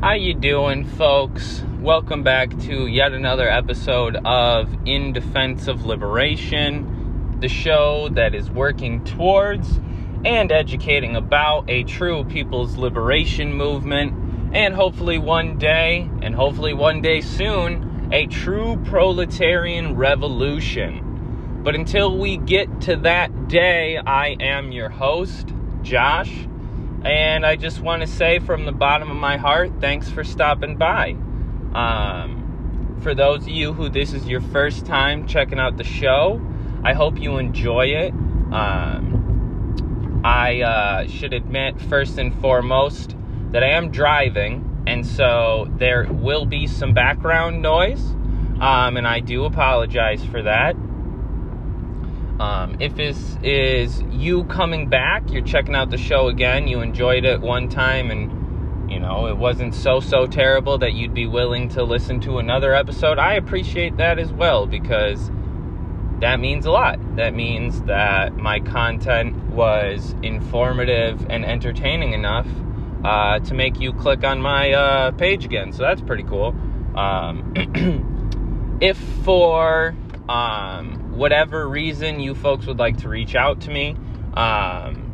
How you doing, folks? Welcome back to yet another episode of In Defense of Liberation, the show that is working towards and educating about a true people's liberation movement, and hopefully one day, and hopefully one day soon, a true proletarian revolution. But until we get to that day, I am your host, Josh and I just want to say from the bottom of my heart, thanks for stopping by. Um, for those of you who this is your first time checking out the show, I hope you enjoy it. Um, I uh, should admit, first and foremost, that I am driving, and so there will be some background noise, um, and I do apologize for that. Um, if this is you coming back, you're checking out the show again, you enjoyed it one time and you know, it wasn't so so terrible that you'd be willing to listen to another episode. I appreciate that as well because that means a lot. That means that my content was informative and entertaining enough uh, to make you click on my uh, page again. So that's pretty cool. Um, if for um, whatever reason you folks would like to reach out to me, um,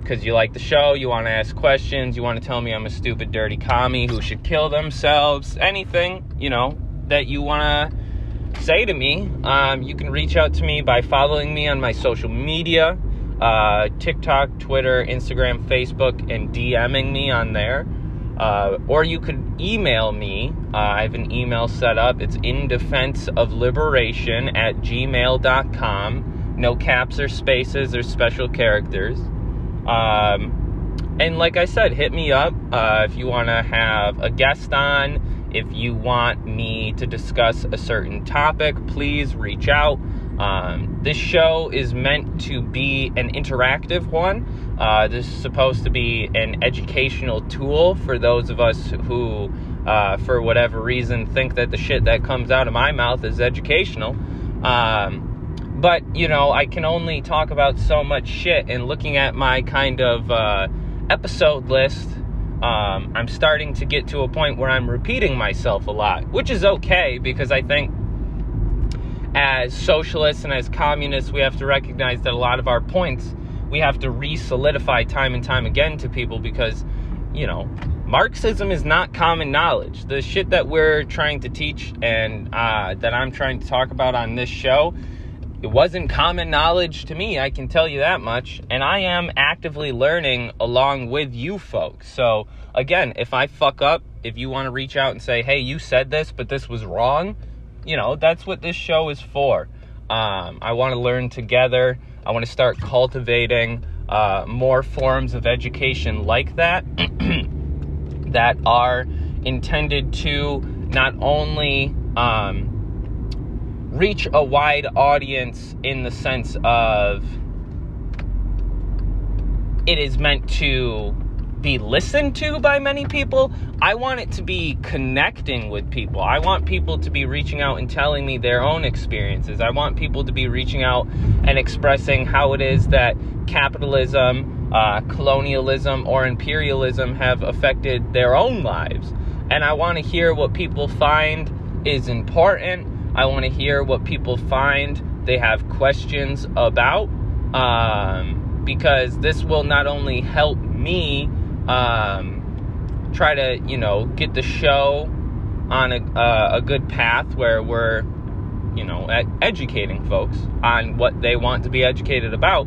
because you like the show, you want to ask questions, you want to tell me I'm a stupid, dirty commie who should kill themselves, anything, you know, that you want to say to me, um, you can reach out to me by following me on my social media uh, TikTok, Twitter, Instagram, Facebook, and DMing me on there. Uh, or you could email me. Uh, I have an email set up. It's in defense of liberation at gmail.com. No caps or spaces or special characters. Um, and like I said, hit me up uh, if you want to have a guest on. If you want me to discuss a certain topic, please reach out. Um, this show is meant to be an interactive one. Uh, this is supposed to be an educational tool for those of us who, uh, for whatever reason, think that the shit that comes out of my mouth is educational. Um, but, you know, I can only talk about so much shit, and looking at my kind of uh, episode list, um, I'm starting to get to a point where I'm repeating myself a lot, which is okay because I think as socialists and as communists, we have to recognize that a lot of our points we have to re solidify time and time again to people because, you know, Marxism is not common knowledge. The shit that we're trying to teach and uh, that I'm trying to talk about on this show, it wasn't common knowledge to me, I can tell you that much. And I am actively learning along with you folks. So, again, if I fuck up, if you want to reach out and say, hey, you said this, but this was wrong you know, that's what this show is for. Um, I want to learn together. I want to start cultivating uh, more forms of education like that that are intended to not only um, reach a wide audience in the sense of it is meant to be listened to by many people. I want it to be connecting with people. I want people to be reaching out and telling me their own experiences. I want people to be reaching out and expressing how it is that capitalism, uh, colonialism, or imperialism have affected their own lives. And I want to hear what people find is important. I want to hear what people find they have questions about. Um, because this will not only help me um, try to you know get the show on a, uh, a good path where we're you know educating folks on what they want to be educated about.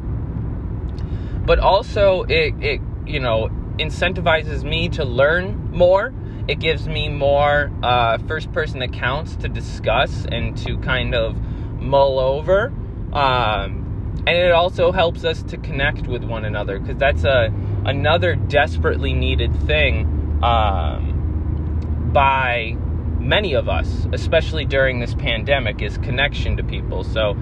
But also it, it you know incentivizes me to learn more. It gives me more uh, first person accounts to discuss and to kind of mull over. Um, and it also helps us to connect with one another because that's a another desperately needed thing um, by many of us, especially during this pandemic, is connection to people. So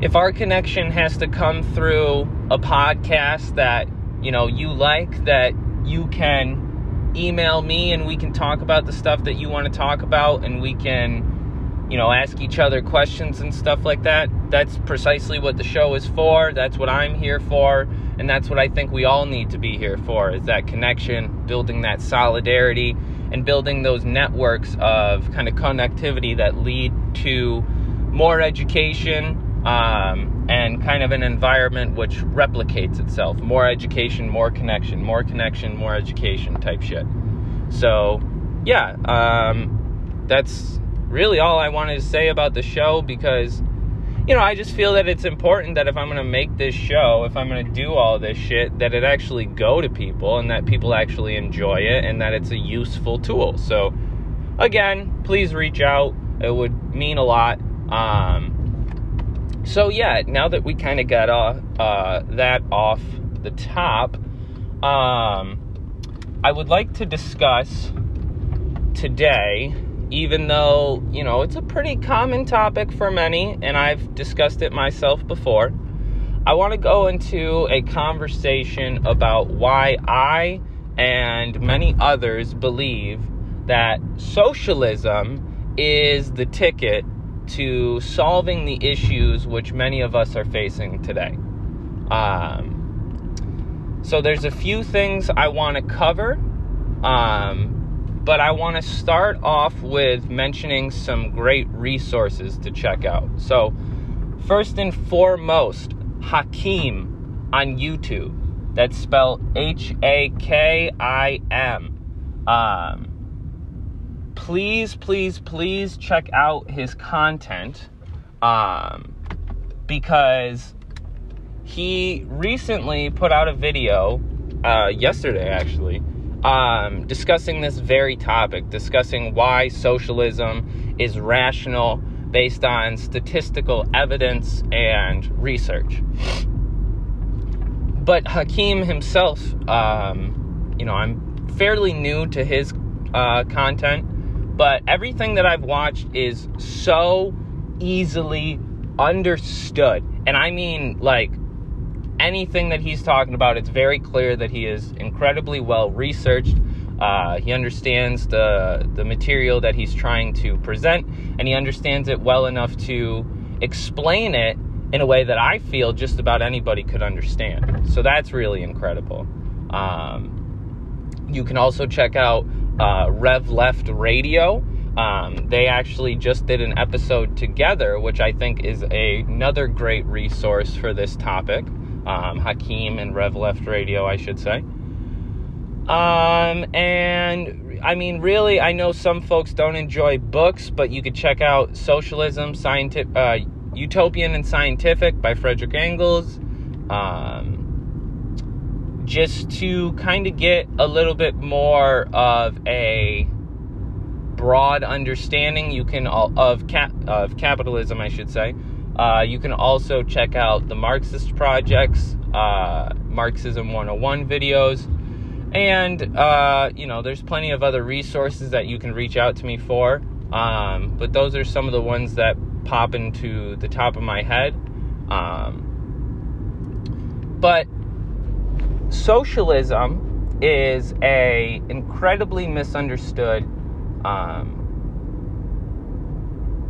if our connection has to come through a podcast that you know you like, that you can email me and we can talk about the stuff that you want to talk about, and we can you know, ask each other questions and stuff like that. That's precisely what the show is for. That's what I'm here for. And that's what I think we all need to be here for is that connection, building that solidarity, and building those networks of kind of connectivity that lead to more education um, and kind of an environment which replicates itself. More education, more connection, more connection, more education type shit. So, yeah, um, that's really all I wanted to say about the show because, you know, I just feel that it's important that if I'm going to make this show, if I'm going to do all this shit, that it actually go to people and that people actually enjoy it and that it's a useful tool. So, again, please reach out. It would mean a lot. Um, so yeah, now that we kind of got uh, uh, that off the top, um, I would like to discuss today even though, you know, it's a pretty common topic for many, and I've discussed it myself before, I want to go into a conversation about why I and many others believe that socialism is the ticket to solving the issues which many of us are facing today. Um, so, there's a few things I want to cover. Um, but I want to start off with mentioning some great resources to check out. So, first and foremost, Hakim on YouTube. That's spelled H A K I M. Um, please, please, please check out his content um, because he recently put out a video, uh, yesterday actually, um, discussing this very topic, discussing why socialism is rational based on statistical evidence and research. But Hakim himself, um, you know, I'm fairly new to his uh, content, but everything that I've watched is so easily understood. And I mean, like, anything that he's talking about, it's very clear that he is incredibly well researched. Uh, he understands the the material that he's trying to present, and he understands it well enough to explain it in a way that I feel just about anybody could understand. So that's really incredible. Um, you can also check out uh, Rev Left Radio. Um, they actually just did an episode together, which I think is a, another great resource for this topic um, Hakim and Rev Left Radio, I should say. Um, and I mean, really, I know some folks don't enjoy books, but you could check out Socialism, Scientific, uh, Utopian and Scientific by Frederick Engels. Um, just to kind of get a little bit more of a broad understanding you can of cap, of capitalism, I should say. Uh, you can also check out the Marxist projects, uh, Marxism 101 videos, and uh, you know, there's plenty of other resources that you can reach out to me for. Um, but those are some of the ones that pop into the top of my head. Um, but socialism is a incredibly misunderstood um,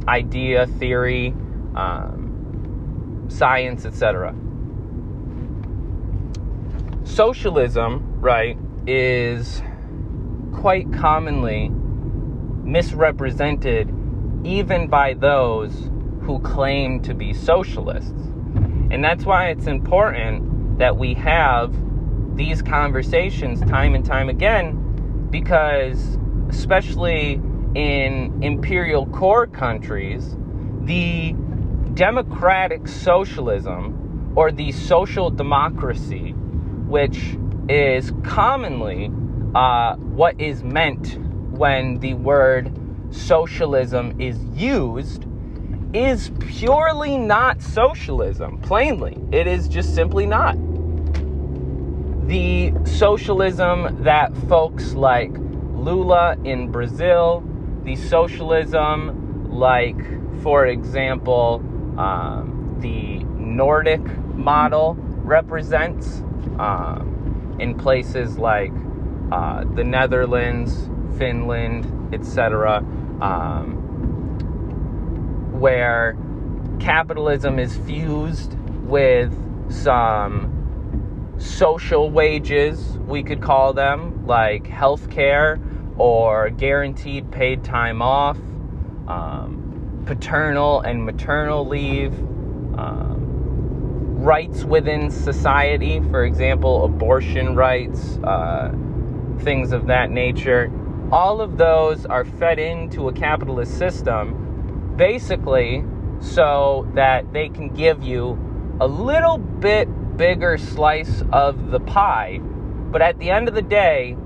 idea, theory, um, science, etc. Socialism, right, is quite commonly misrepresented even by those who claim to be socialists. And that's why it's important that we have these conversations time and time again because, especially in imperial core countries, the democratic socialism or the social democracy, which is commonly uh, what is meant when the word socialism is used, is purely not socialism, plainly. It is just simply not. The socialism that folks like Lula in Brazil, the socialism like, for example, um, the Nordic model represents um, in places like uh, the Netherlands, Finland, etc. Um, where capitalism is fused with some social wages, we could call them, like healthcare or guaranteed paid time off, um, paternal and maternal leave, um, rights within society, for example, abortion rights, uh, things of that nature. All of those are fed into a capitalist system basically so that they can give you a little bit bigger slice of the pie. But at the end of the day,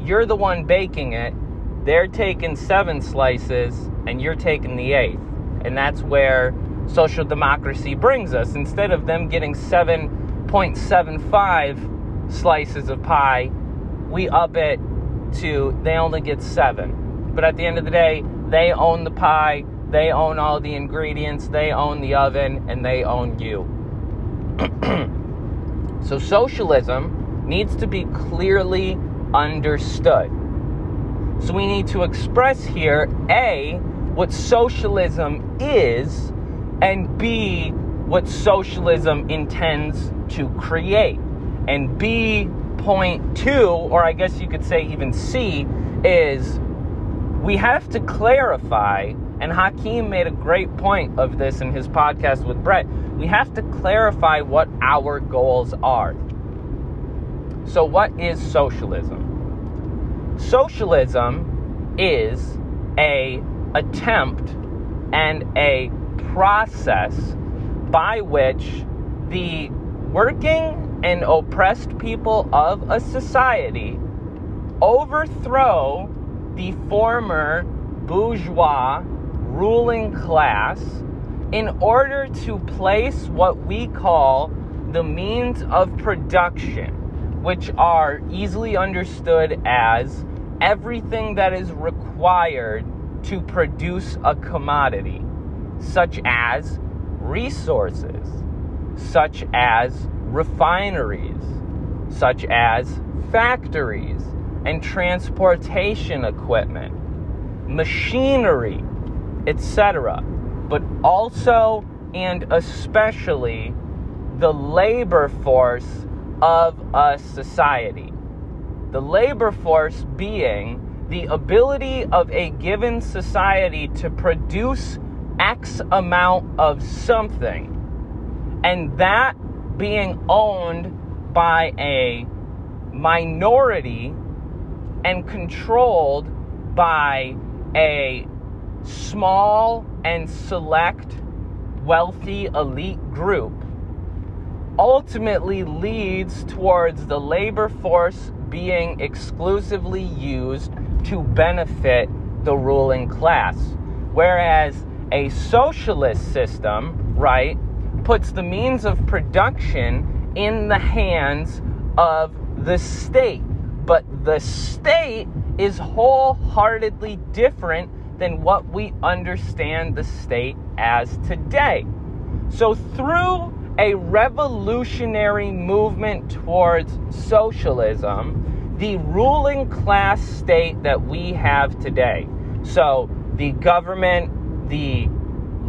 you're the one baking it. They're taking seven slices and you're taking the eighth. And that's where social democracy brings us. Instead of them getting 7.75 slices of pie, we up it to they only get seven. But at the end of the day, they own the pie, they own all the ingredients, they own the oven, and they own you. so socialism needs to be clearly understood. So we need to express here A, what socialism is, and B, what socialism intends to create. And B, point two, or I guess you could say even C, is we have to clarify, and Hakim made a great point of this in his podcast with Breht. We have to clarify what our goals are. So, what is socialism? Socialism is a attempt and a process by which the working and oppressed people of a society overthrow the former bourgeois ruling class in order to place what we call the means of production, which are easily understood as everything that is required to produce a commodity, such as resources, such as refineries, such as factories and transportation equipment, machinery, etc. But also and especially the labor force of a society. The labor force being the ability of a given society to produce X amount of something, and that being owned by a minority and controlled by a small and select wealthy elite group ultimately leads towards the labor force being exclusively used to benefit the ruling class. Whereas a socialist system, right, puts the means of production in the hands of the state but the state is wholeheartedly different than what we understand the state as today. So, through a revolutionary movement towards socialism, the ruling class state that we have today, so the government, the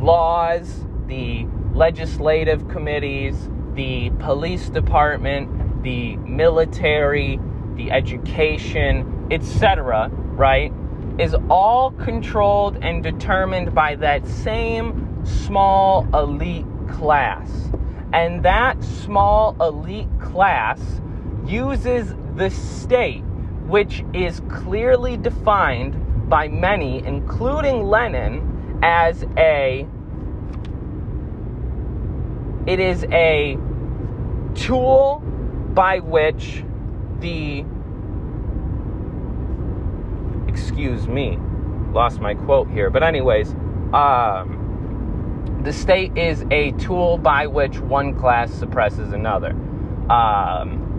laws, the legislative committees, the police department, the military, the education, etc., right, is all controlled and determined by that same small elite class. And that small elite class uses the state, which is clearly defined by many, including Lenin, as a it is a tool by which the excuse me lost my quote here but anyways um, the state is a tool by which one class suppresses another. Um,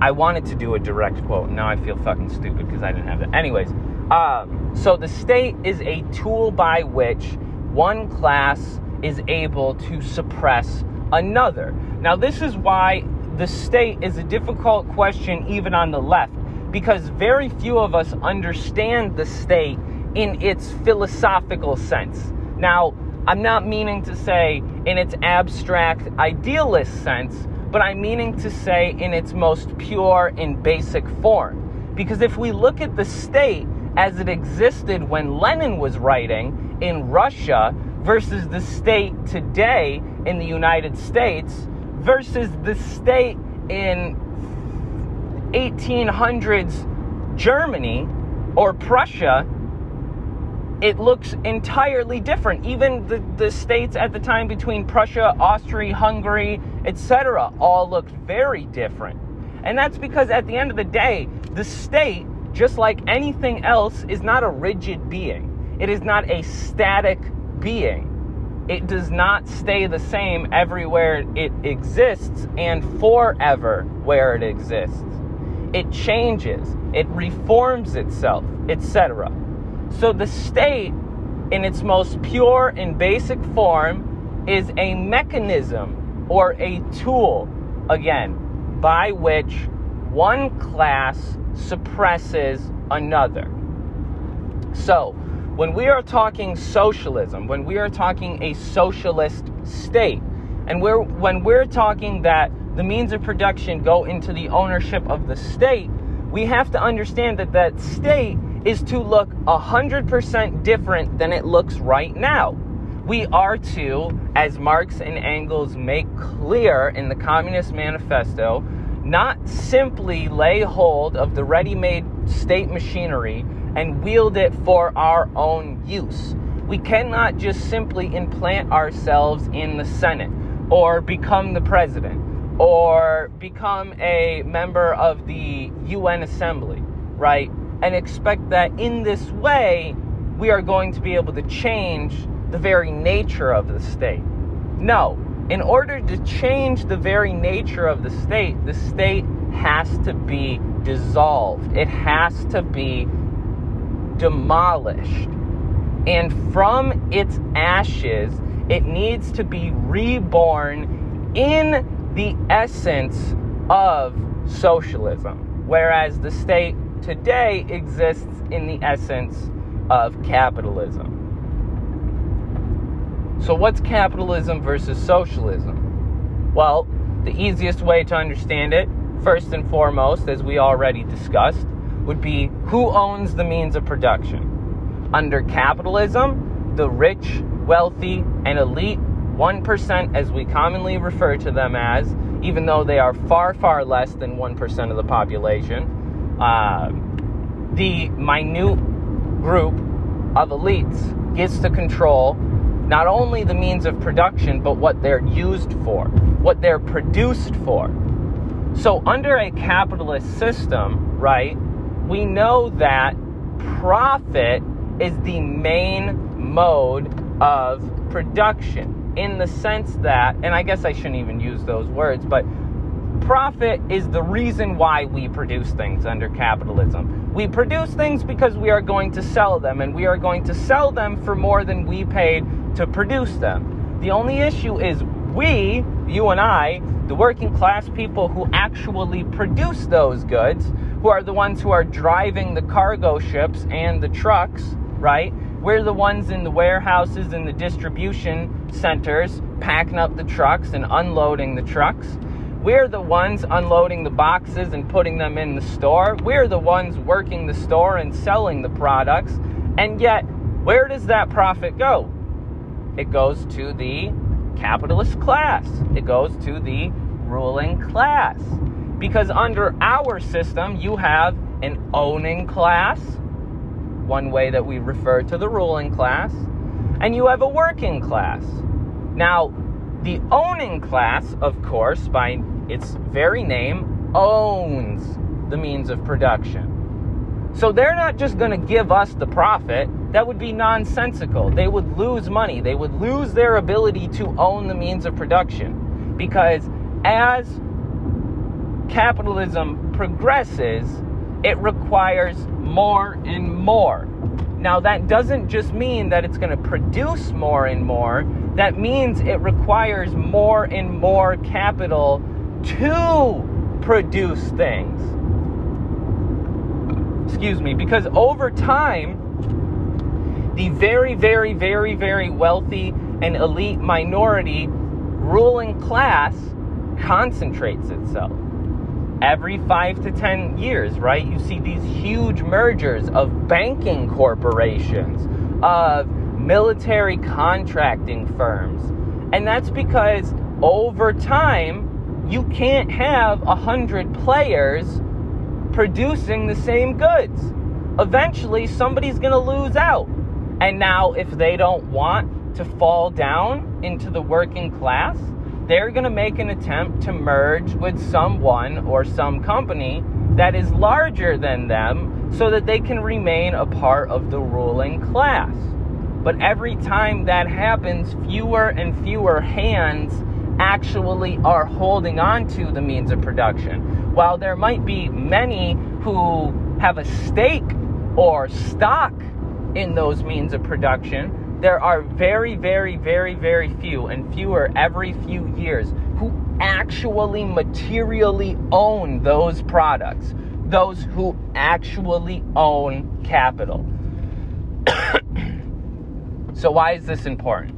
I wanted to do a direct quote. Now I feel fucking stupid because I didn't have that. Anyways, um, so the state is a tool by which one class is able to suppress another. Now, this is why the state is a difficult question even on the left because very few of us understand the state in its philosophical sense. Now, I'm not meaning to say in its abstract idealist sense, but I'm meaning to say in its most pure and basic form. Because if we look at the state as it existed when Lenin was writing in Russia versus the state today in the United States versus the state in 1800s Germany or Prussia, it looks entirely different. Even the, the states at the time between Prussia, Austria, Hungary, etc., all looked very different. And that's because at the end of the day, the state, just like anything else, is not a rigid being. It is not a static being. It does not stay the same everywhere it exists and forever where it exists. It changes, it reforms itself, etc. So the state, in its most pure and basic form, is a mechanism or a tool, again, by which one class suppresses another. So, when we are talking socialism, when we are talking a socialist state, and we're, when we're talking that the means of production go into the ownership of the state, we have to understand that that state is to look 100% different than it looks right now. We are to, as Marx and Engels make clear in the Communist Manifesto, not simply lay hold of the ready made state machinery and wield it for our own use. We cannot just simply implant ourselves in the Senate or become the president or become a member of the UN Assembly, right? And expect that in this way we are going to be able to change the very nature of the state. No, in order to change the very nature of the state, the state has to be dissolved. It has to be demolished. And from its ashes, it needs to be reborn in the essence of socialism. Whereas the state today exists in the essence of capitalism. So, what's capitalism versus socialism? Well, the easiest way to understand it, first and foremost, as we already discussed, would be who owns the means of production. Under capitalism, the rich, wealthy, and elite 1%, as we commonly refer to them as, even though they are far, far less than 1% of the population, uh, the minute group of elites gets to control not only the means of production, but what they're used for, what they're produced for. So, under a capitalist system, right, we know that profit is the main mode of production in the sense that, and I guess I shouldn't even use those words, but profit is the reason why we produce things under capitalism. We produce things because we are going to sell them, and we are going to sell them for more than we paid to produce them. The only issue is we, you and I, the working class people who actually produce those goods, who are the ones who are driving the cargo ships and the trucks, right? We're the ones in the warehouses and the distribution centers packing up the trucks and unloading the trucks. We're the ones unloading the boxes and putting them in the store. We're the ones working the store and selling the products. And yet, where does that profit go? It goes to the capitalist class, it goes to the ruling class. Because under our system, you have an owning class, one way that we refer to the ruling class, and you have a working class. Now, the owning class, of course, by its very name, owns the means of production. So they're not just going to give us the profit. That would be nonsensical. They would lose money. They would lose their ability to own the means of production. Because as capitalism progresses, it requires more and more. Now, that doesn't just mean that it's going to produce more and more, that means it requires more and more capital to produce things. Excuse me, because over time, the very, very, very, very wealthy and elite minority ruling class concentrates itself. Every five to ten years, right? You see these huge mergers of banking corporations, of military contracting firms. And that's because over time, you can't have a hundred players producing the same goods. Eventually, somebody's going to lose out. And now, if they don't want to fall down into the working class, they're going to make an attempt to merge with someone or some company that is larger than them so that they can remain a part of the ruling class. But every time that happens, fewer and fewer hands actually are holding on to the means of production. While there might be many who have a stake or stock in those means of production, there are very, very, very, very few and fewer every few years who actually materially own those products, those who actually own capital. so, why is this important?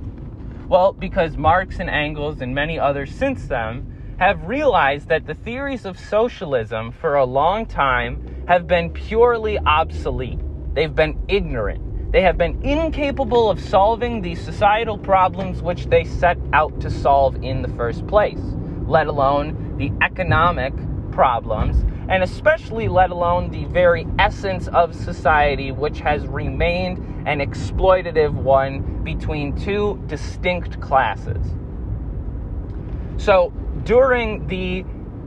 Well, because Marx and Engels and many others since them have realized that the theories of socialism for a long time have been purely obsolete. They've been ignorant. They have been incapable of solving the societal problems which they set out to solve in the first place, let alone the economic problems, and especially let alone the very essence of society, which has remained an exploitative one between two distinct classes. So during the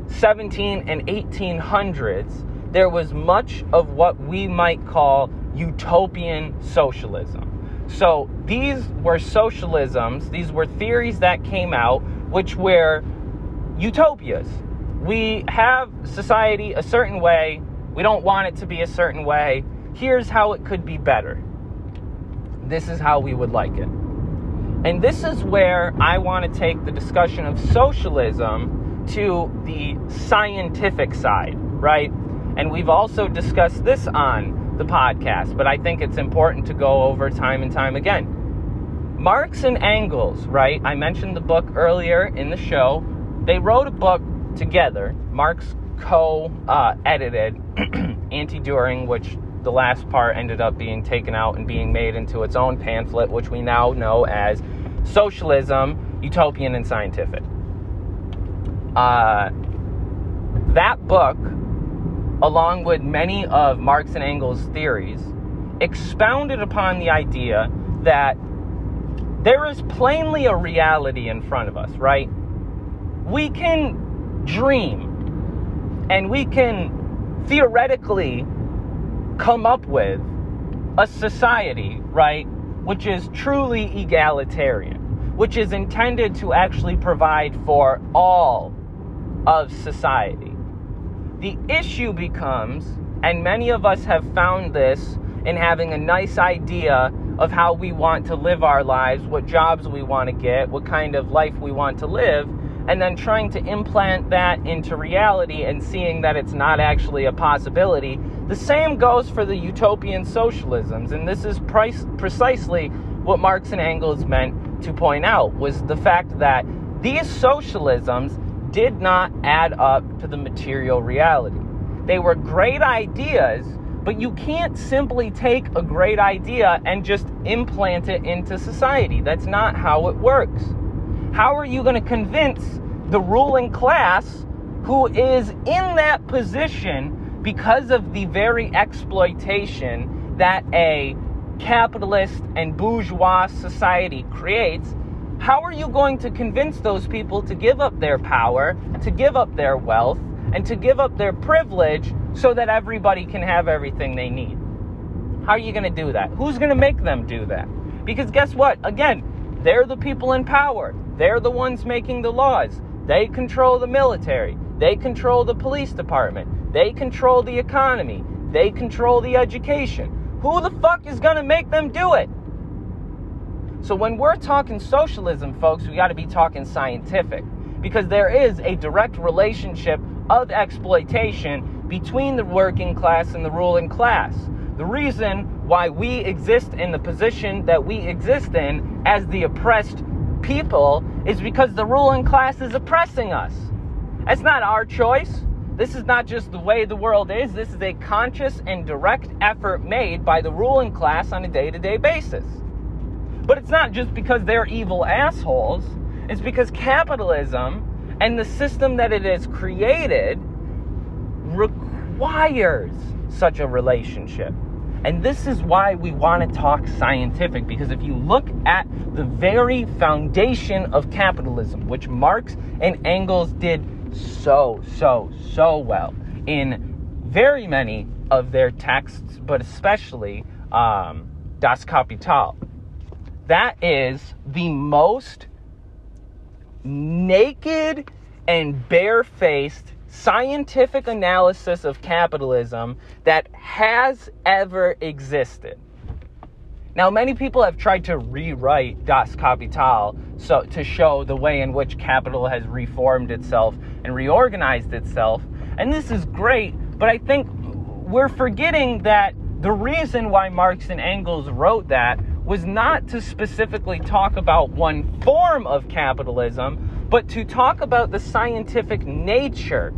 17 and 1800s, there was much of what we might call utopian socialism. So these were socialisms, these were theories that came out which were utopias. We have society a certain way, we don't want it to be a certain way. Here's how it could be better this is how we would like it. And this is where I want to take the discussion of socialism to the scientific side, right? And we've also discussed this on the podcast, but I think it's important to go over time and time again. Marx and Engels, right? I mentioned the book earlier in the show. They wrote a book together. Marx co uh, edited Anti Dühring, which the last part ended up being taken out and being made into its own pamphlet, which we now know as Socialism, Utopian, and Scientific. Uh, that book, along with many of Marx and Engels' theories, expounded upon the idea that there is plainly a reality in front of us, right? We can dream and we can theoretically come up with a society, right, which is truly egalitarian, which is intended to actually provide for all of society. The issue becomes, and many of us have found this in having a nice idea of how we want to live our lives, what jobs we want to get, what kind of life we want to live and then trying to implant that into reality and seeing that it's not actually a possibility. The same goes for the utopian socialisms, and this is price, precisely what Marx and Engels meant to point out was the fact that these socialisms did not add up to the material reality. They were great ideas, but you can't simply take a great idea and just implant it into society. That's not how it works. How are you going to convince the ruling class who is in that position because of the very exploitation that a capitalist and bourgeois society creates? How are you going to convince those people to give up their power, to give up their wealth, and to give up their privilege so that everybody can have everything they need? How are you going to do that? Who's going to make them do that? Because guess what? Again, they're the people in power. They're the ones making the laws. They control the military. They control the police department. They control the economy. They control the education. Who the fuck is going to make them do it? So when we're talking socialism, folks, we got to be talking scientific because there is a direct relationship of exploitation between the working class and the ruling class. The reason why we exist in the position that we exist in as the oppressed people is because the ruling class is oppressing us. That's not our choice. This is not just the way the world is. This is a conscious and direct effort made by the ruling class on a day to day basis. But it's not just because they're evil assholes, it's because capitalism and the system that it has created requires such a relationship. And this is why we want to talk scientific, because if you look at the very foundation of capitalism, which Marx and Engels did so, so, so well in very many of their texts, but especially um, Das Kapital. That is the most naked and barefaced scientific analysis of capitalism that has ever existed. Now, many people have tried to rewrite Das Kapital so to show the way in which capital has reformed itself and reorganized itself, and this is great. But I think we're forgetting that the reason why Marx and Engels wrote that was not to specifically talk about one form of capitalism, but to talk about the scientific nature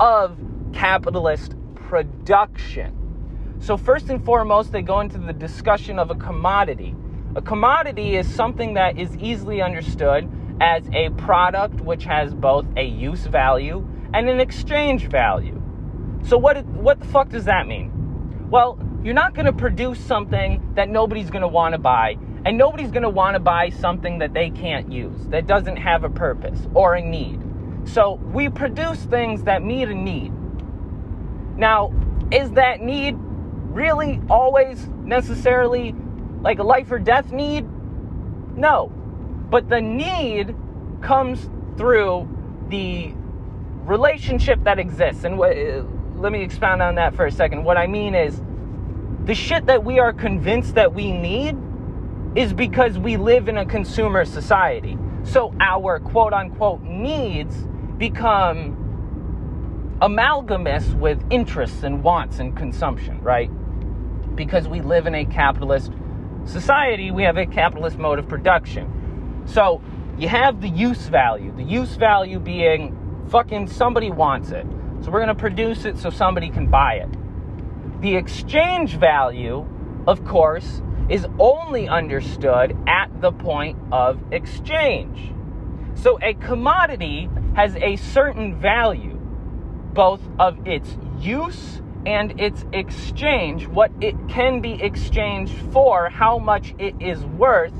of capitalist production. So, first and foremost, they go into the discussion of a commodity. A commodity is something that is easily understood as a product which has both a use value and an exchange value. So, what, what the fuck does that mean? Well, you're not going to produce something that nobody's going to want to buy, and nobody's going to want to buy something that they can't use, that doesn't have a purpose or a need. So, we produce things that meet a need. Now, is that need really always necessarily like a life or death need? No. But the need comes through the relationship that exists. And what, uh, let me expound on that for a second. What I mean is the shit that we are convinced that we need is because we live in a consumer society. So our quote unquote needs become amalgamous with interests and wants and consumption, right? because we live in a capitalist society, we have a capitalist mode of production. So you have the use value, the use value being fucking somebody wants it. So we're going to produce it so somebody can buy it. The exchange value, of course, is only understood at the point of exchange. So a commodity has a certain value, both of its use and its exchange, what it can be exchanged for, how much it is worth,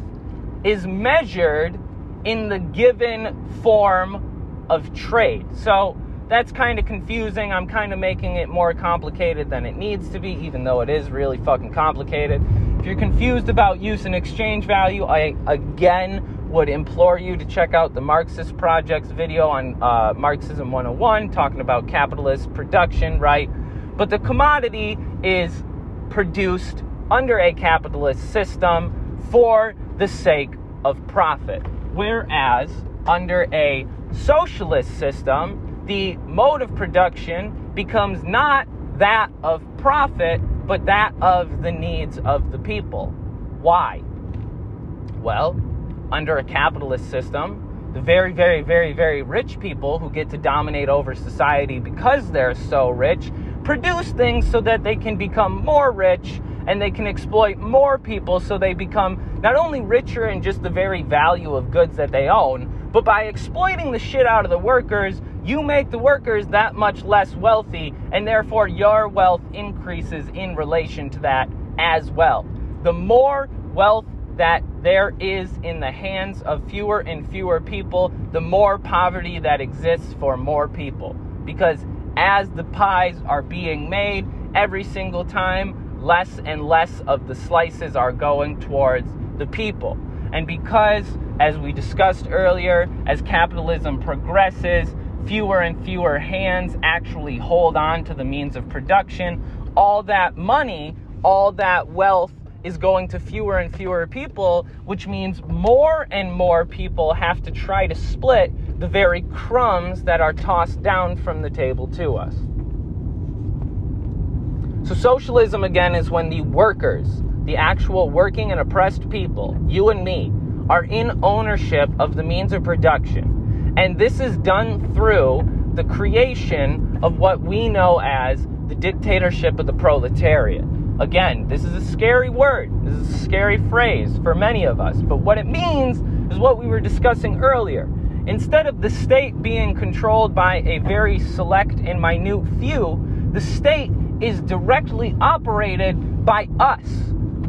is measured in the given form of trade. So that's kind of confusing. I'm kind of making it more complicated than it needs to be, even though it is really fucking complicated. If you're confused about use and exchange value, I again would implore you to check out the Marxist Projects video on uh, Marxism 101, talking about capitalist production, right? But the commodity is produced under a capitalist system for the sake of profit. Whereas under a socialist system, the mode of production becomes not that of profit, but that of the needs of the people. Why? Well, under a capitalist system, the very, very, very, very rich people who get to dominate over society because they're so rich produce things so that they can become more rich and they can exploit more people so they become not only richer in just the very value of goods that they own, but by exploiting the shit out of the workers, you make the workers that much less wealthy, and therefore your wealth increases in relation to that as well. The more wealth that there is in the hands of fewer and fewer people, the more poverty that exists for more people. Because as the pies are being made every single time, less and less of the slices are going towards the people. And because, as we discussed earlier, as capitalism progresses, fewer and fewer hands actually hold on to the means of production, all that money, all that wealth is going to fewer and fewer people, which means more and more people have to try to split the very crumbs that are tossed down from the table to us. So, socialism again is when the workers, the actual working and oppressed people, you and me, are in ownership of the means of production. And this is done through the creation of what we know as the dictatorship of the proletariat. Again, this is a scary word. This is a scary phrase for many of us. But what it means is what we were discussing earlier. Instead of the state being controlled by a very select and minute few, the state is directly operated by us.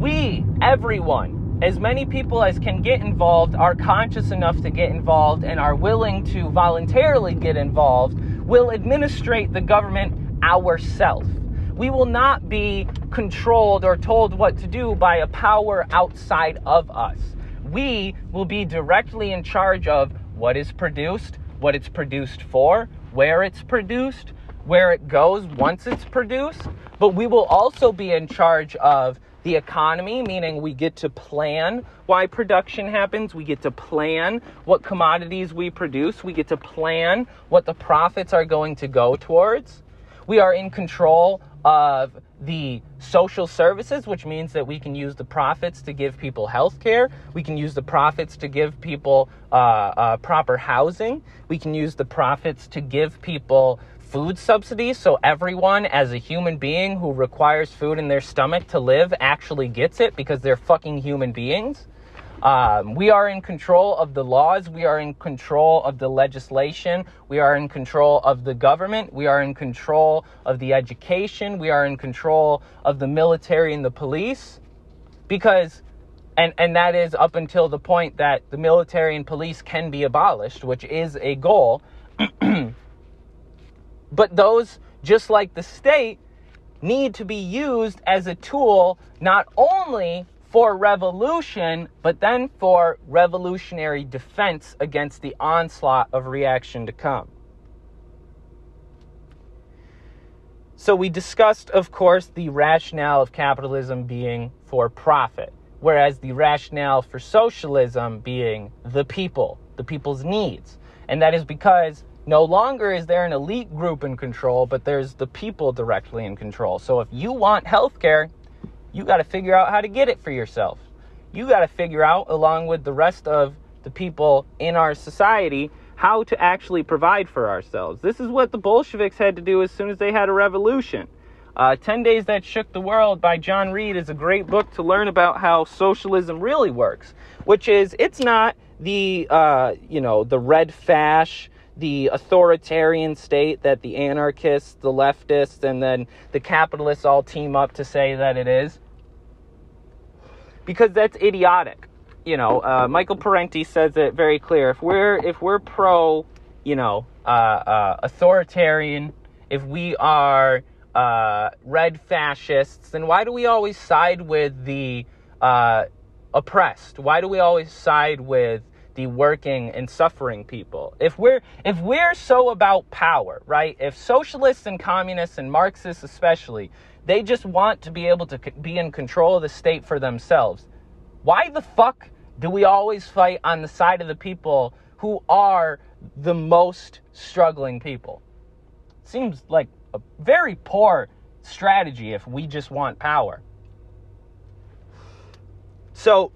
We, everyone, as many people as can get involved, are conscious enough to get involved and are willing to voluntarily get involved, will administrate the government ourselves. We will not be controlled or told what to do by a power outside of us. We will be directly in charge of what is produced, what it's produced for, where it's produced, where it goes once it's produced. But we will also be in charge of the economy, meaning we get to plan why production happens. We get to plan what commodities we produce. We get to plan what the profits are going to go towards. We are in control of the social services, which means that we can use the profits to give people health care. We can use the profits to give people uh, uh, proper housing. We can use the profits to give people food subsidies so everyone, as a human being who requires food in their stomach to live, actually gets it because they're fucking human beings. Um, we are in control of the laws. We are in control of the legislation. We are in control of the government. We are in control of the education. We are in control of the military and the police. Because, and, and that is up until the point that the military and police can be abolished, which is a goal. but those, just like the state, need to be used as a tool not only for revolution, but then for revolutionary defense against the onslaught of reaction to come. So, we discussed, of course, the rationale of capitalism being for profit, whereas the rationale for socialism being the people, the people's needs. And that is because no longer is there an elite group in control, but there's the people directly in control. So, if you want healthcare, you got to figure out how to get it for yourself. You got to figure out, along with the rest of the people in our society, how to actually provide for ourselves. This is what the Bolsheviks had to do as soon as they had a revolution. Uh, 10 Days That Shook the World by John Reed is a great book to learn about how socialism really works, which is it's not the, uh, you know, the red fash, the authoritarian state that the anarchists, the leftists, and then the capitalists all team up to say that it is because that's idiotic. You know, uh, Michael Parenti says it very clear. If we're if we're pro, you know, uh, uh, authoritarian, if we are uh, red fascists, then why do we always side with the uh, oppressed? Why do we always side with the working and suffering people? If we're if we're so about power, right? If socialists and communists and Marxists especially they just want to be able to be in control of the state for themselves. Why the fuck do we always fight on the side of the people who are the most struggling people? Seems like a very poor strategy if we just want power. So,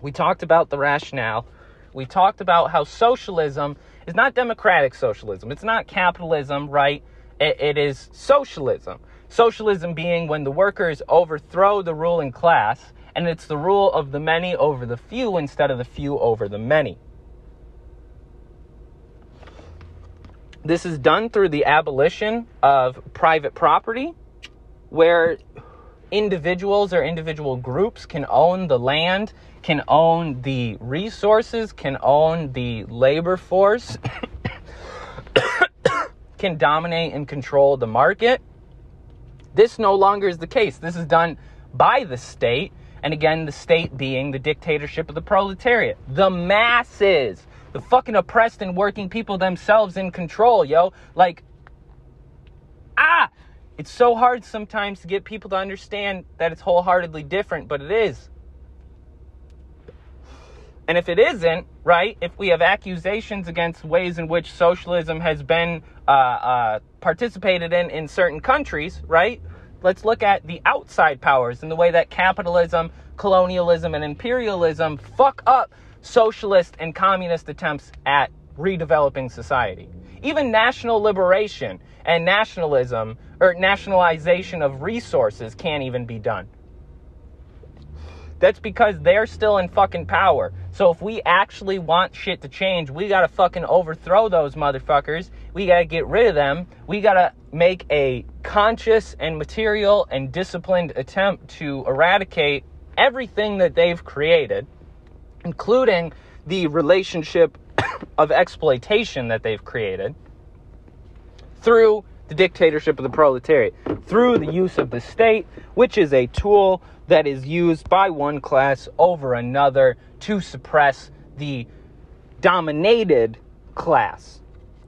we talked about the rationale. We talked about how socialism is not democratic socialism. It's not capitalism, right? it, it is socialism. Socialism being when the workers overthrow the ruling class and it's the rule of the many over the few instead of the few over the many. This is done through the abolition of private property, where individuals or individual groups can own the land, can own the resources, can own the labor force, can dominate and control the market this no longer is the case. This is done by the state, and again, the state being the dictatorship of the proletariat. The masses, the fucking oppressed and working people themselves in control, yo. Like, ah! It's so hard sometimes to get people to understand that it's wholeheartedly different, but it is. And if it isn't, right, if we have accusations against ways in which socialism has been uh, uh, participated in in certain countries, right, let's look at the outside powers and the way that capitalism, colonialism, and imperialism fuck up socialist and communist attempts at redeveloping society. Even national liberation and nationalism or nationalization of resources can't even be done. That's because they're still in fucking power. So if we actually want shit to change, we gotta fucking overthrow those motherfuckers. We gotta get rid of them. We gotta make a conscious and material and disciplined attempt to eradicate everything that they've created, including the relationship of exploitation that they've created through the dictatorship of the proletariat, through the use of the state, which is a tool that is used by one class over another to suppress the dominated class.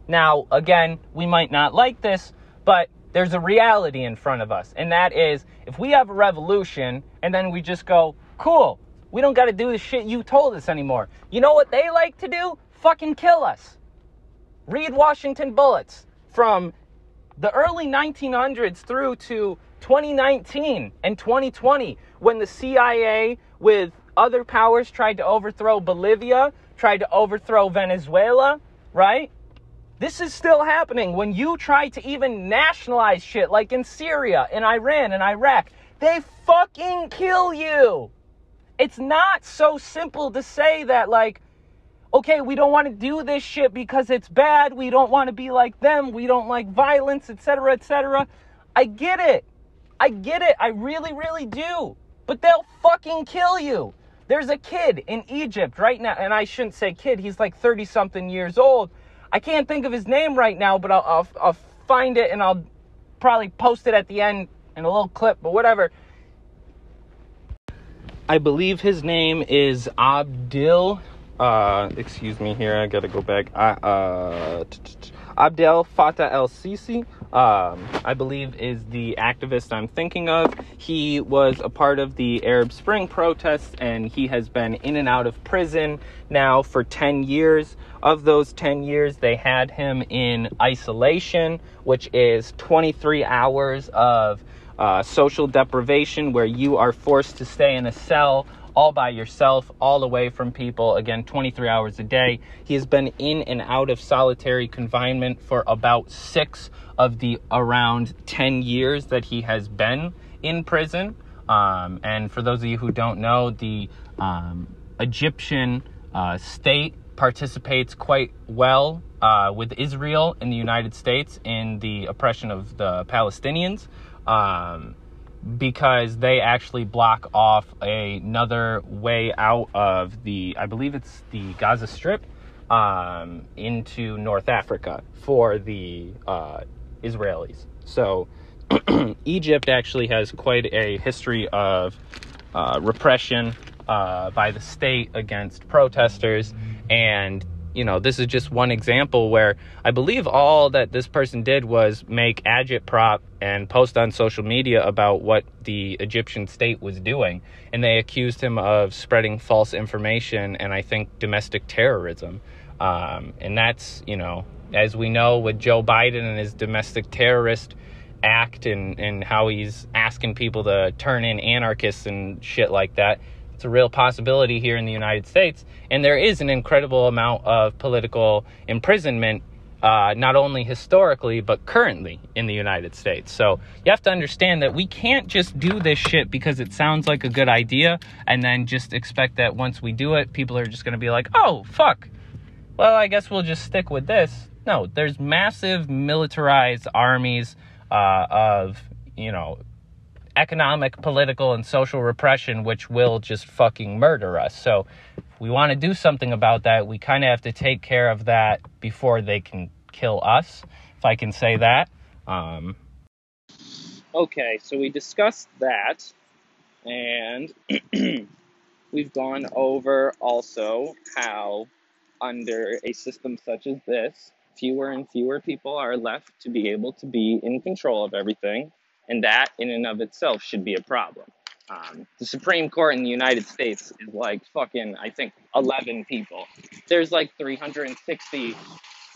Now, again, we might not like this, but there's a reality in front of us, and that is if we have a revolution and then we just go, cool, we don't got to do the shit you told us anymore. You know what they like to do? Fucking kill us. Read Washington Bullets from the early 1900s through to 2019 and 2020 when the CIA with other powers tried to overthrow Bolivia, tried to overthrow Venezuela, right? This is still happening when you try to even nationalize shit like in Syria, in Iran, and Iraq. They fucking kill you. It's not so simple to say that, like, okay, we don't want to do this shit because it's bad. We don't want to be like them. We don't like violence, etc., etc. I get it. I get it. I really, really do. But they'll fucking kill you. There's a kid in Egypt right now, and I shouldn't say kid, he's like 30 something years old. I can't think of his name right now, but I'll, I'll, I'll find it and I'll probably post it at the end in a little clip, but whatever. I believe his name is Abdil. Uh, excuse me here, I gotta go back. Uh, Abdel Fattah el Sisi, um, I believe, is the activist I'm thinking of. He was a part of the Arab Spring protests and he has been in and out of prison now for 10 years. Of those 10 years, they had him in isolation, which is 23 hours of uh, social deprivation where you are forced to stay in a cell all by yourself, all away from people, again, 23 hours a day. He has been in and out of solitary confinement for about six of the around 10 years that he has been in prison. Um, and for those of you who don't know, the um, Egyptian uh, state participates quite well uh, with Israel and the United States in the oppression of the Palestinians. Um, because they actually block off another way out of the, I believe it's the Gaza Strip, um, into North Africa for the uh, Israelis. So Egypt actually has quite a history of uh, repression uh, by the state against protesters and you know, this is just one example where I believe all that this person did was make agitprop and post on social media about what the Egyptian state was doing. And they accused him of spreading false information and I think domestic terrorism. Um, and that's, you know, as we know with Joe Biden and his domestic terrorist act and, and how he's asking people to turn in anarchists and shit like that it's a real possibility here in the United States. And there is an incredible amount of political imprisonment, uh, not only historically, but currently in the United States. So you have to understand that we can't just do this shit because it sounds like a good idea and then just expect that once we do it, people are just going to be like, oh, fuck. Well, I guess we'll just stick with this. No, there's massive militarized armies uh, of, you know, economic, political, and social repression, which will just fucking murder us. So, we want to do something about that, we kind of have to take care of that before they can kill us, if I can say that. Um, okay, so we discussed that, and we've gone over also how, under a system such as this, fewer and fewer people are left to be able to be in control of everything and that in and of itself should be a problem. Um, the Supreme Court in the United States is like fucking, I think, 11 people. There's like 360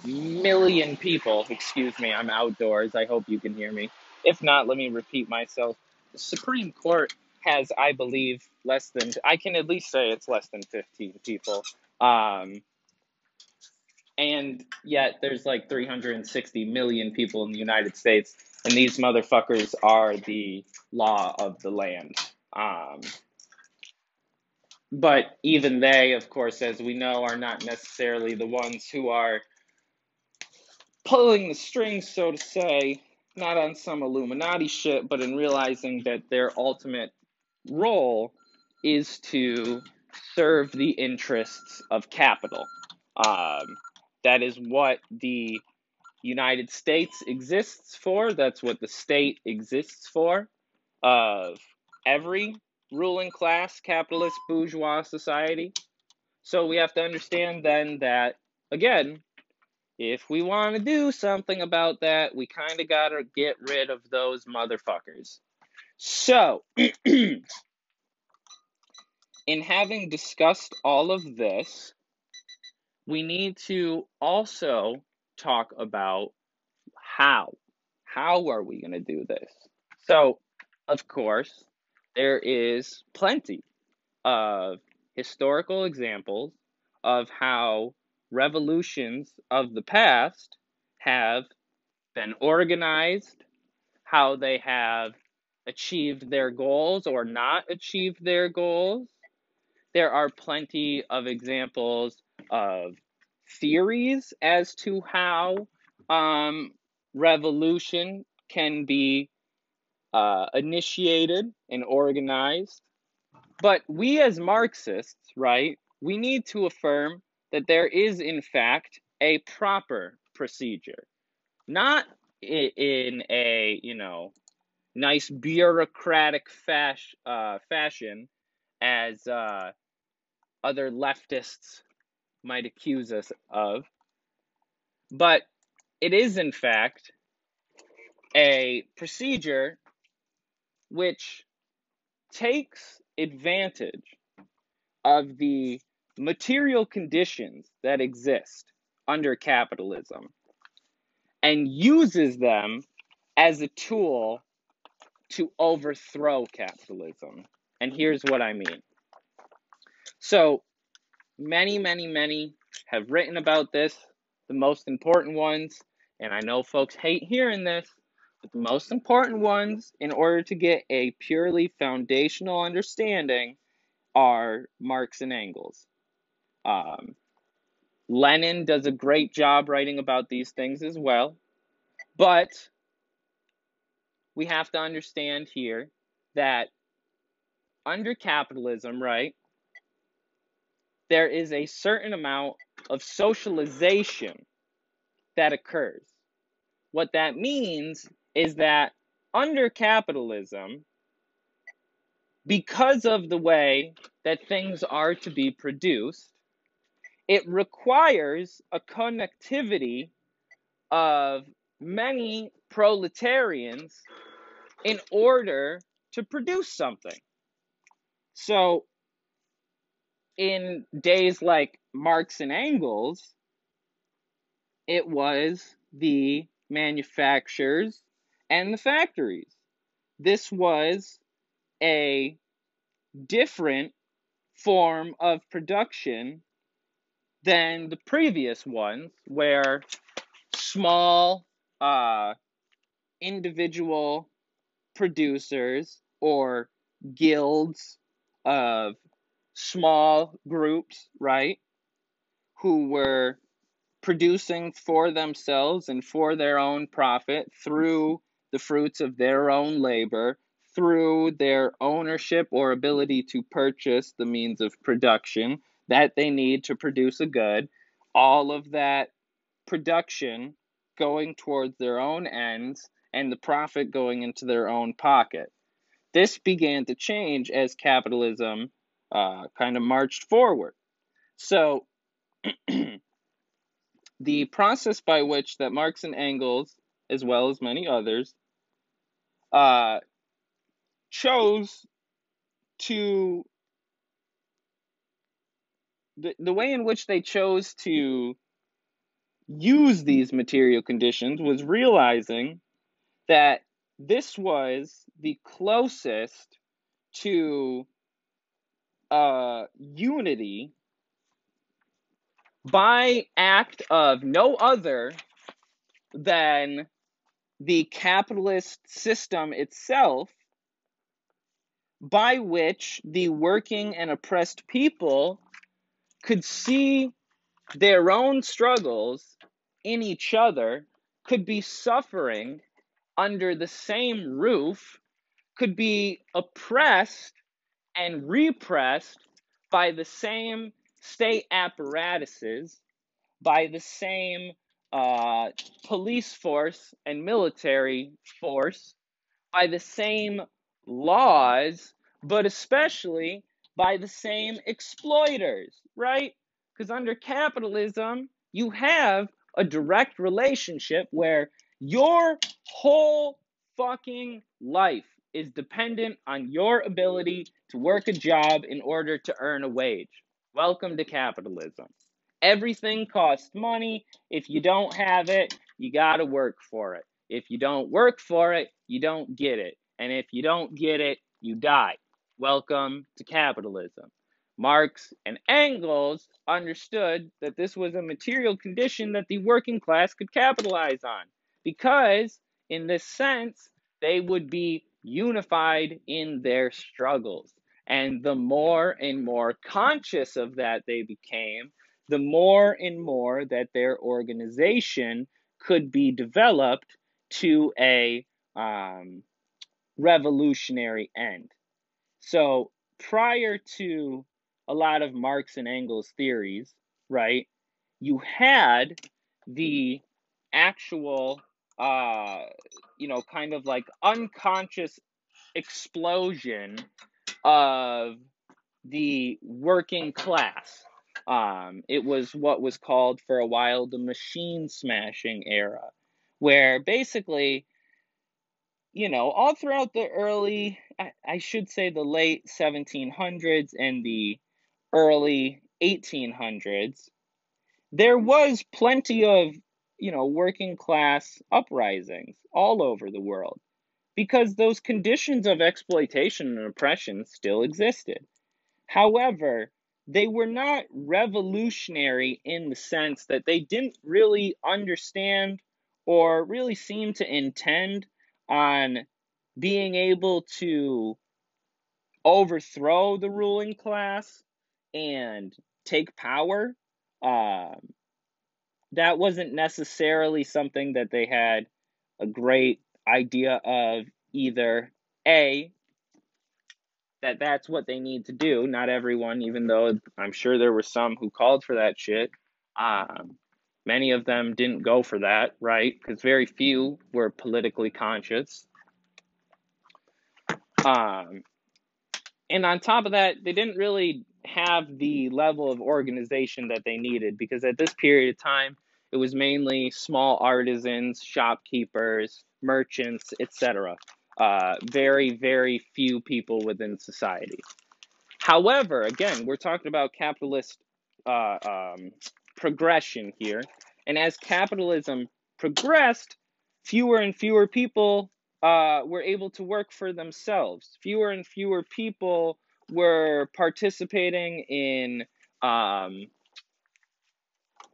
million people. Excuse me, I'm outdoors. I hope you can hear me. If not, let me repeat myself. The Supreme Court has, I believe, less than, I can at least say it's less than 15 people. Um, and yet there's like 360 million people in the United States, and these motherfuckers are the law of the land. Um, but even they, of course, as we know, are not necessarily the ones who are pulling the strings, so to say, not on some Illuminati shit, but in realizing that their ultimate role is to serve the interests of capital. Um, that is what the United States exists for. That's what the state exists for. Of every ruling class, capitalist, bourgeois society. So we have to understand then that, again, if we want to do something about that, we kind of got to get rid of those motherfuckers. So, in having discussed all of this, we need to also talk about how. How are we going to do this? So, of course, there is plenty of historical examples of how revolutions of the past have been organized, how they have achieved their goals or not achieved their goals. There are plenty of examples of theories as to how um, revolution can be uh, initiated and organized. But we as Marxists, right, we need to affirm that there is, in fact, a proper procedure. Not in a, you know, nice bureaucratic fash, uh, fashion as uh, other leftists might accuse us of, but it is, in fact, a procedure which takes advantage of the material conditions that exist under capitalism and uses them as a tool to overthrow capitalism. And here's what I mean. So, many, many, many have written about this. The most important ones, and I know folks hate hearing this, but the most important ones, in order to get a purely foundational understanding, are Marx and Engels. Um, Lenin does a great job writing about these things as well. But we have to understand here that under capitalism, right, there is a certain amount of socialization that occurs. What that means is that under capitalism, because of the way that things are to be produced, it requires a connectivity of many proletarians in order to produce something. So, in days like Marx and Engels, it was the manufacturers and the factories. This was a different form of production than the previous ones, where small uh, individual producers or guilds of small groups, right, who were producing for themselves and for their own profit through the fruits of their own labor, through their ownership or ability to purchase the means of production that they need to produce a good, all of that production going towards their own ends and the profit going into their own pocket. This began to change as capitalism uh, kind of marched forward. So, the process by which that Marx and Engels, as well as many others, uh, chose to the, the way in which they chose to use these material conditions was realizing that this was the closest to uh, unity by act of no other than the capitalist system itself, by which the working and oppressed people could see their own struggles in each other, could be suffering under the same roof, could be oppressed and repressed by the same state apparatuses, by the same uh, police force and military force, by the same laws, but especially by the same exploiters, right? Because under capitalism, you have a direct relationship where your whole fucking life is dependent on your ability to work a job in order to earn a wage. Welcome to capitalism. Everything costs money. If you don't have it, you got to work for it. If you don't work for it, you don't get it. And if you don't get it, you die. Welcome to capitalism. Marx and Engels understood that this was a material condition that the working class could capitalize on because, in this sense, they would be unified in their struggles. And the more and more conscious of that they became, the more and more that their organization could be developed to a um, revolutionary end. So prior to a lot of Marx and Engels theories, right, you had the actual, uh, you know, kind of like unconscious explosion of the working class. Um, it was what was called for a while the machine smashing era, where basically, you know, all throughout the early, I, I should say the late 1700s and the early 1800s, there was plenty of, you know, working class uprisings all over the world because those conditions of exploitation and oppression still existed. However, they were not revolutionary in the sense that they didn't really understand or really seem to intend on being able to overthrow the ruling class and take power. Um, that wasn't necessarily something that they had a great idea of either A, that that's what they need to do. Not everyone, even though I'm sure there were some who called for that shit. Um, many of them didn't go for that, right? Because very few were politically conscious. Um, and on top of that, they didn't really have the level of organization that they needed because at this period of time, it was mainly small artisans, shopkeepers, merchants, etc. Uh, very, very few people within society. However, again, we're talking about capitalist uh, um, progression here. And as capitalism progressed, fewer and fewer people uh, were able to work for themselves. Fewer and fewer people were participating in um,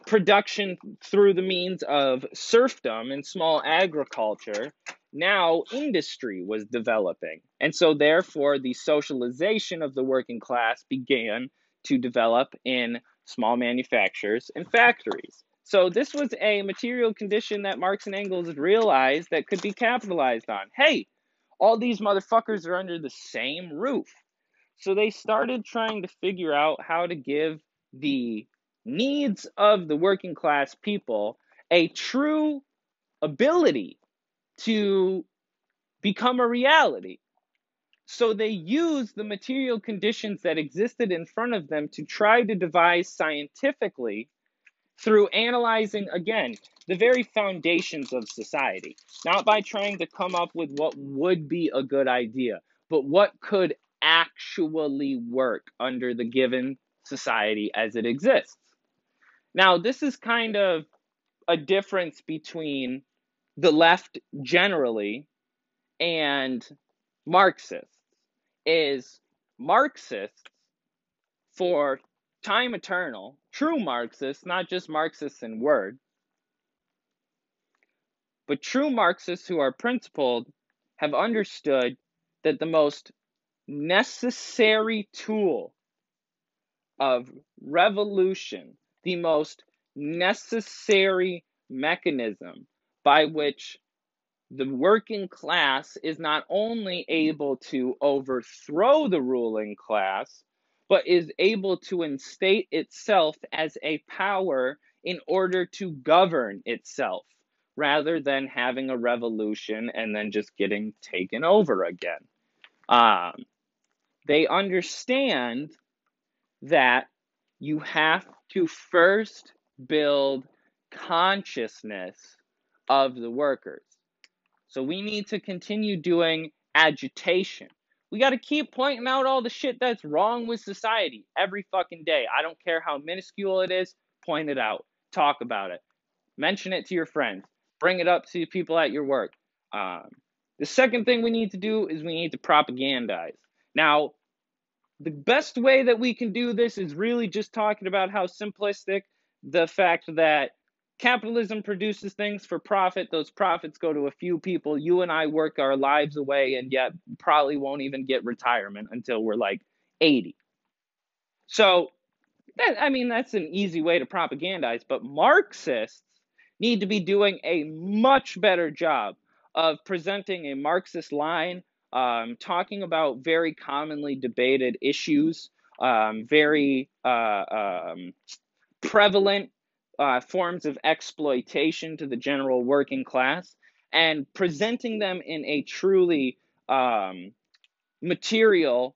production through the means of serfdom and small agriculture, now industry was developing. And so, therefore, the socialization of the working class began to develop in small manufacturers and factories. So, this was a material condition that Marx and Engels realized that could be capitalized on. Hey, all these motherfuckers are under the same roof. So, they started trying to figure out how to give the needs of the working class people a true ability to become a reality. So they use the material conditions that existed in front of them to try to devise scientifically through analyzing, again, the very foundations of society. Not by trying to come up with what would be a good idea, but what could actually work under the given society as it exists. Now, this is kind of a difference between the left generally and Marxists is Marxists for time eternal, true Marxists, not just Marxists in word, but true Marxists who are principled have understood that the most necessary tool of revolution, the most necessary mechanism by which the working class is not only able to overthrow the ruling class, but is able to instate itself as a power in order to govern itself, rather than having a revolution and then just getting taken over again. Um, they understand that you have to first build consciousness of the workers. So we need to continue doing agitation. We got to keep pointing out all the shit that's wrong with society every fucking day. I don't care how minuscule it is, point it out, talk about it, mention it to your friends, bring it up to people at your work. Um, the second thing we need to do is we need to propagandize. Now, the best way that we can do this is really just talking about how simplistic the fact that capitalism produces things for profit. Those profits go to a few people. You and I work our lives away and yet probably won't even get retirement until we're like 80. So, that, I mean, that's an easy way to propagandize, but Marxists need to be doing a much better job of presenting a Marxist line, um, talking about very commonly debated issues, um, very uh, um, prevalent uh, forms of exploitation to the general working class and presenting them in a truly um, material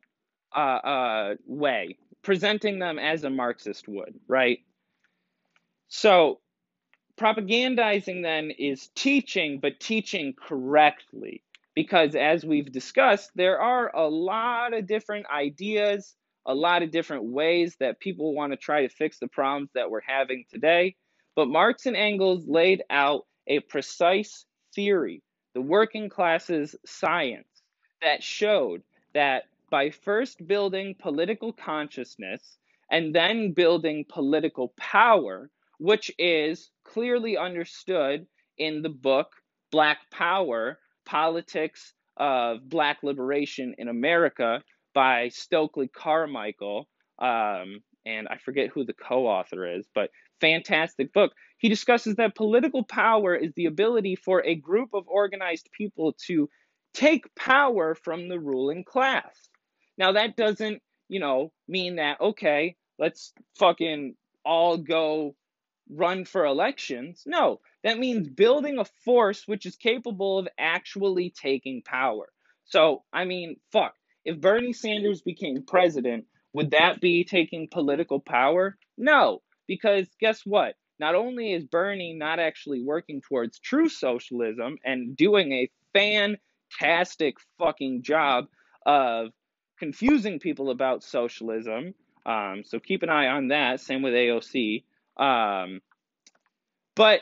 uh, uh, way, presenting them as a Marxist would, right? So, propagandizing then is teaching, but teaching correctly. Because as we've discussed, there are a lot of different ideas a lot of different ways that people want to try to fix the problems that we're having today. But Marx and Engels laid out a precise theory, the working classes science, that showed that by first building political consciousness and then building political power, which is clearly understood in the book Black Power Politics of Black Liberation in America by Stokely Carmichael. Um, and I forget who the co author is, but fantastic book. He discusses that political power is the ability for a group of organized people to take power from the ruling class. Now, that doesn't, you know, mean that, okay, let's fucking all go run for elections. No, that means building a force which is capable of actually taking power. So, I mean, fuck. If Bernie Sanders became president, would that be taking political power? No, because guess what? Not only is Bernie not actually working towards true socialism and doing a fantastic fucking job of confusing people about socialism, um, so keep an eye on that. Same with AOC. Um, but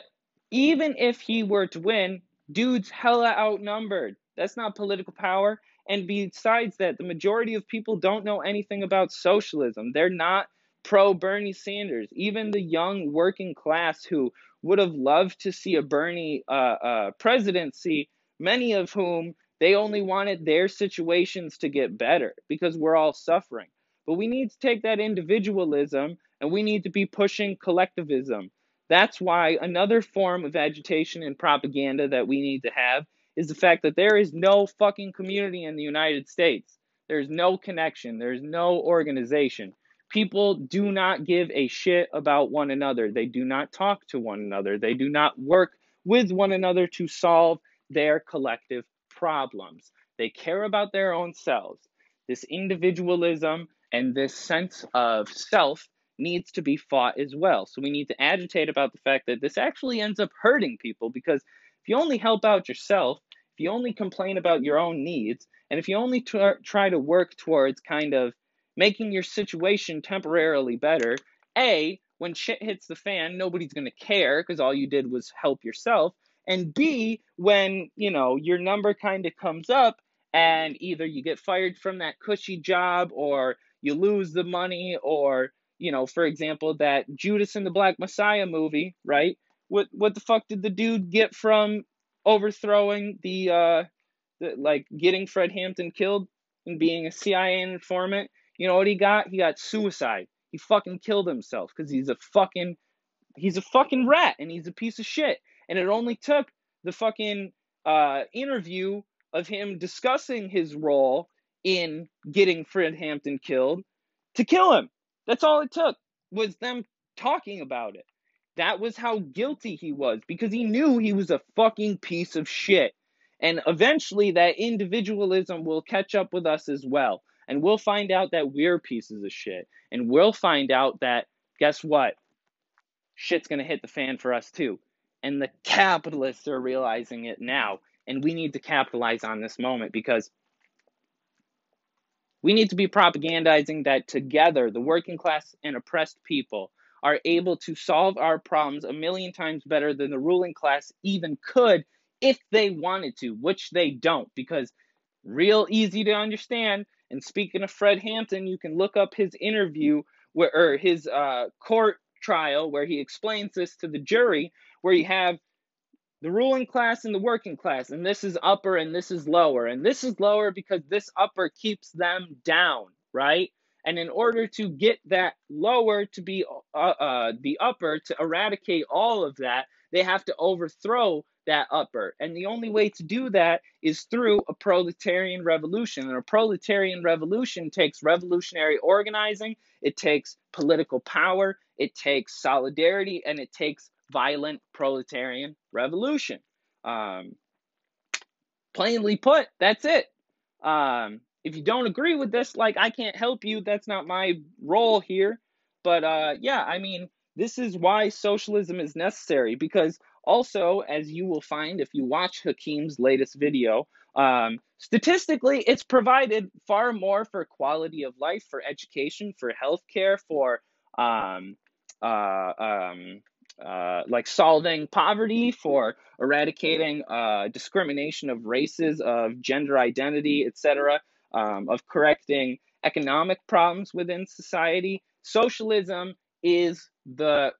even if he were to win, dude's hella outnumbered. That's not political power. And besides that, the majority of people don't know anything about socialism. They're not pro Bernie Sanders. Even the young working class who would have loved to see a Bernie uh, uh, presidency, many of whom they only wanted their situations to get better because we're all suffering. But we need to take that individualism and we need to be pushing collectivism. That's why another form of agitation and propaganda that we need to have is the fact that there is no fucking community in the United States. There's no connection, there's no organization. People do not give a shit about one another. They do not talk to one another. They do not work with one another to solve their collective problems. They care about their own selves. This individualism and this sense of self needs to be fought as well. So we need to agitate about the fact that this actually ends up hurting people because if you only help out yourself, if you only complain about your own needs, and if you only try to work towards kind of making your situation temporarily better, A, when shit hits the fan, nobody's going to care because all you did was help yourself. And B, when, you know, your number kind of comes up and either you get fired from that cushy job or you lose the money or, you know, for example, that Judas and the Black Messiah movie, right? What what the fuck did the dude get from overthrowing the uh the, like getting Fred Hampton killed and being a CIA informant? You know what he got? He got suicide. He fucking killed himself because he's a fucking he's a fucking rat and he's a piece of shit. And it only took the fucking uh, interview of him discussing his role in getting Fred Hampton killed to kill him. That's all it took was them talking about it. That was how guilty he was because he knew he was a fucking piece of shit. And eventually that individualism will catch up with us as well. And we'll find out that we're pieces of shit. And we'll find out that, guess what? Shit's gonna hit the fan for us too. And the capitalists are realizing it now. And we need to capitalize on this moment because we need to be propagandizing that together, the working class and oppressed people are able to solve our problems a million times better than the ruling class even could if they wanted to, which they don't, because real easy to understand. And speaking of Fred Hampton, you can look up his interview where or his uh, court trial where he explains this to the jury, where you have the ruling class and the working class, and this is upper and this is lower, and this is lower because this upper keeps them down, right? And in order to get that lower to be uh, uh, the upper, to eradicate all of that, they have to overthrow that upper. And the only way to do that is through a proletarian revolution. And a proletarian revolution takes revolutionary organizing, it takes political power, it takes solidarity, and it takes violent proletarian revolution. Um, plainly put, that's it. Um, if you don't agree with this, like I can't help you. That's not my role here. But uh, yeah, I mean, this is why socialism is necessary because also, as you will find if you watch Hakim's latest video, um, statistically, it's provided far more for quality of life, for education, for healthcare, for um, uh, um, uh, like solving poverty, for eradicating uh, discrimination of races, of gender identity, etc., um, of correcting economic problems within society. Socialism is the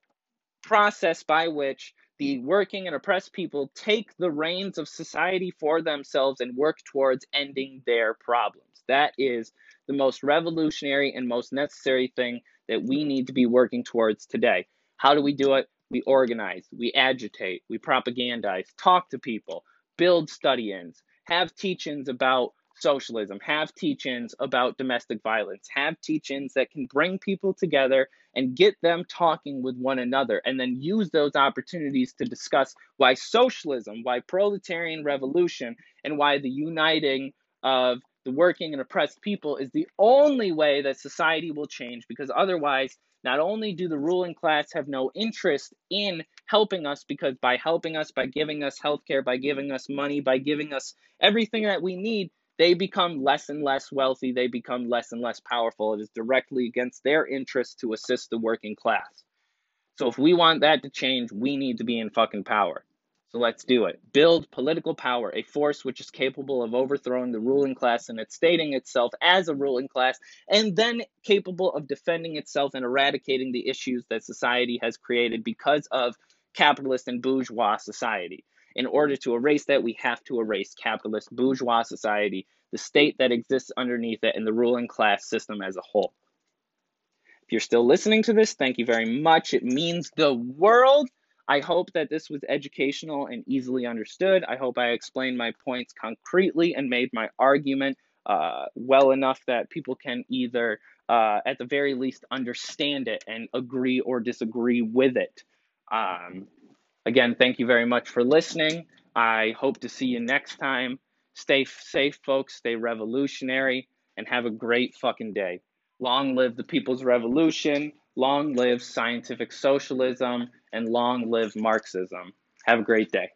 process by which the working and oppressed people take the reins of society for themselves and work towards ending their problems. That is the most revolutionary and most necessary thing that we need to be working towards today. How do we do it? We organize, we agitate, we propagandize, talk to people, build study ins, have teach ins about socialism, have teach ins about domestic violence, have teach ins that can bring people together and get them talking with one another, and then use those opportunities to discuss why socialism, why proletarian revolution, and why the uniting of the working and oppressed people is the only way that society will change because otherwise not only do the ruling class have no interest in helping us because by helping us by giving us healthcare by giving us money by giving us everything that we need they become less and less wealthy, they become less and less powerful. It is directly against their interest to assist the working class. So if we want that to change, we need to be in fucking power. So let's do it. Build political power, a force which is capable of overthrowing the ruling class and it's stating itself as a ruling class, and then capable of defending itself and eradicating the issues that society has created because of capitalist and bourgeois society. In order to erase that, we have to erase capitalist bourgeois society, the state that exists underneath it, and the ruling class system as a whole. If you're still listening to this, thank you very much. It means the world. I hope that this was educational and easily understood. I hope I explained my points concretely and made my argument uh, well enough that people can either, uh, at the very least, understand it and agree or disagree with it. Um, Again, thank you very much for listening. I hope to see you next time. Stay safe, folks. Stay revolutionary and have a great fucking day. Long live the People's Revolution. Long live scientific socialism and long live Marxism. Have a great day.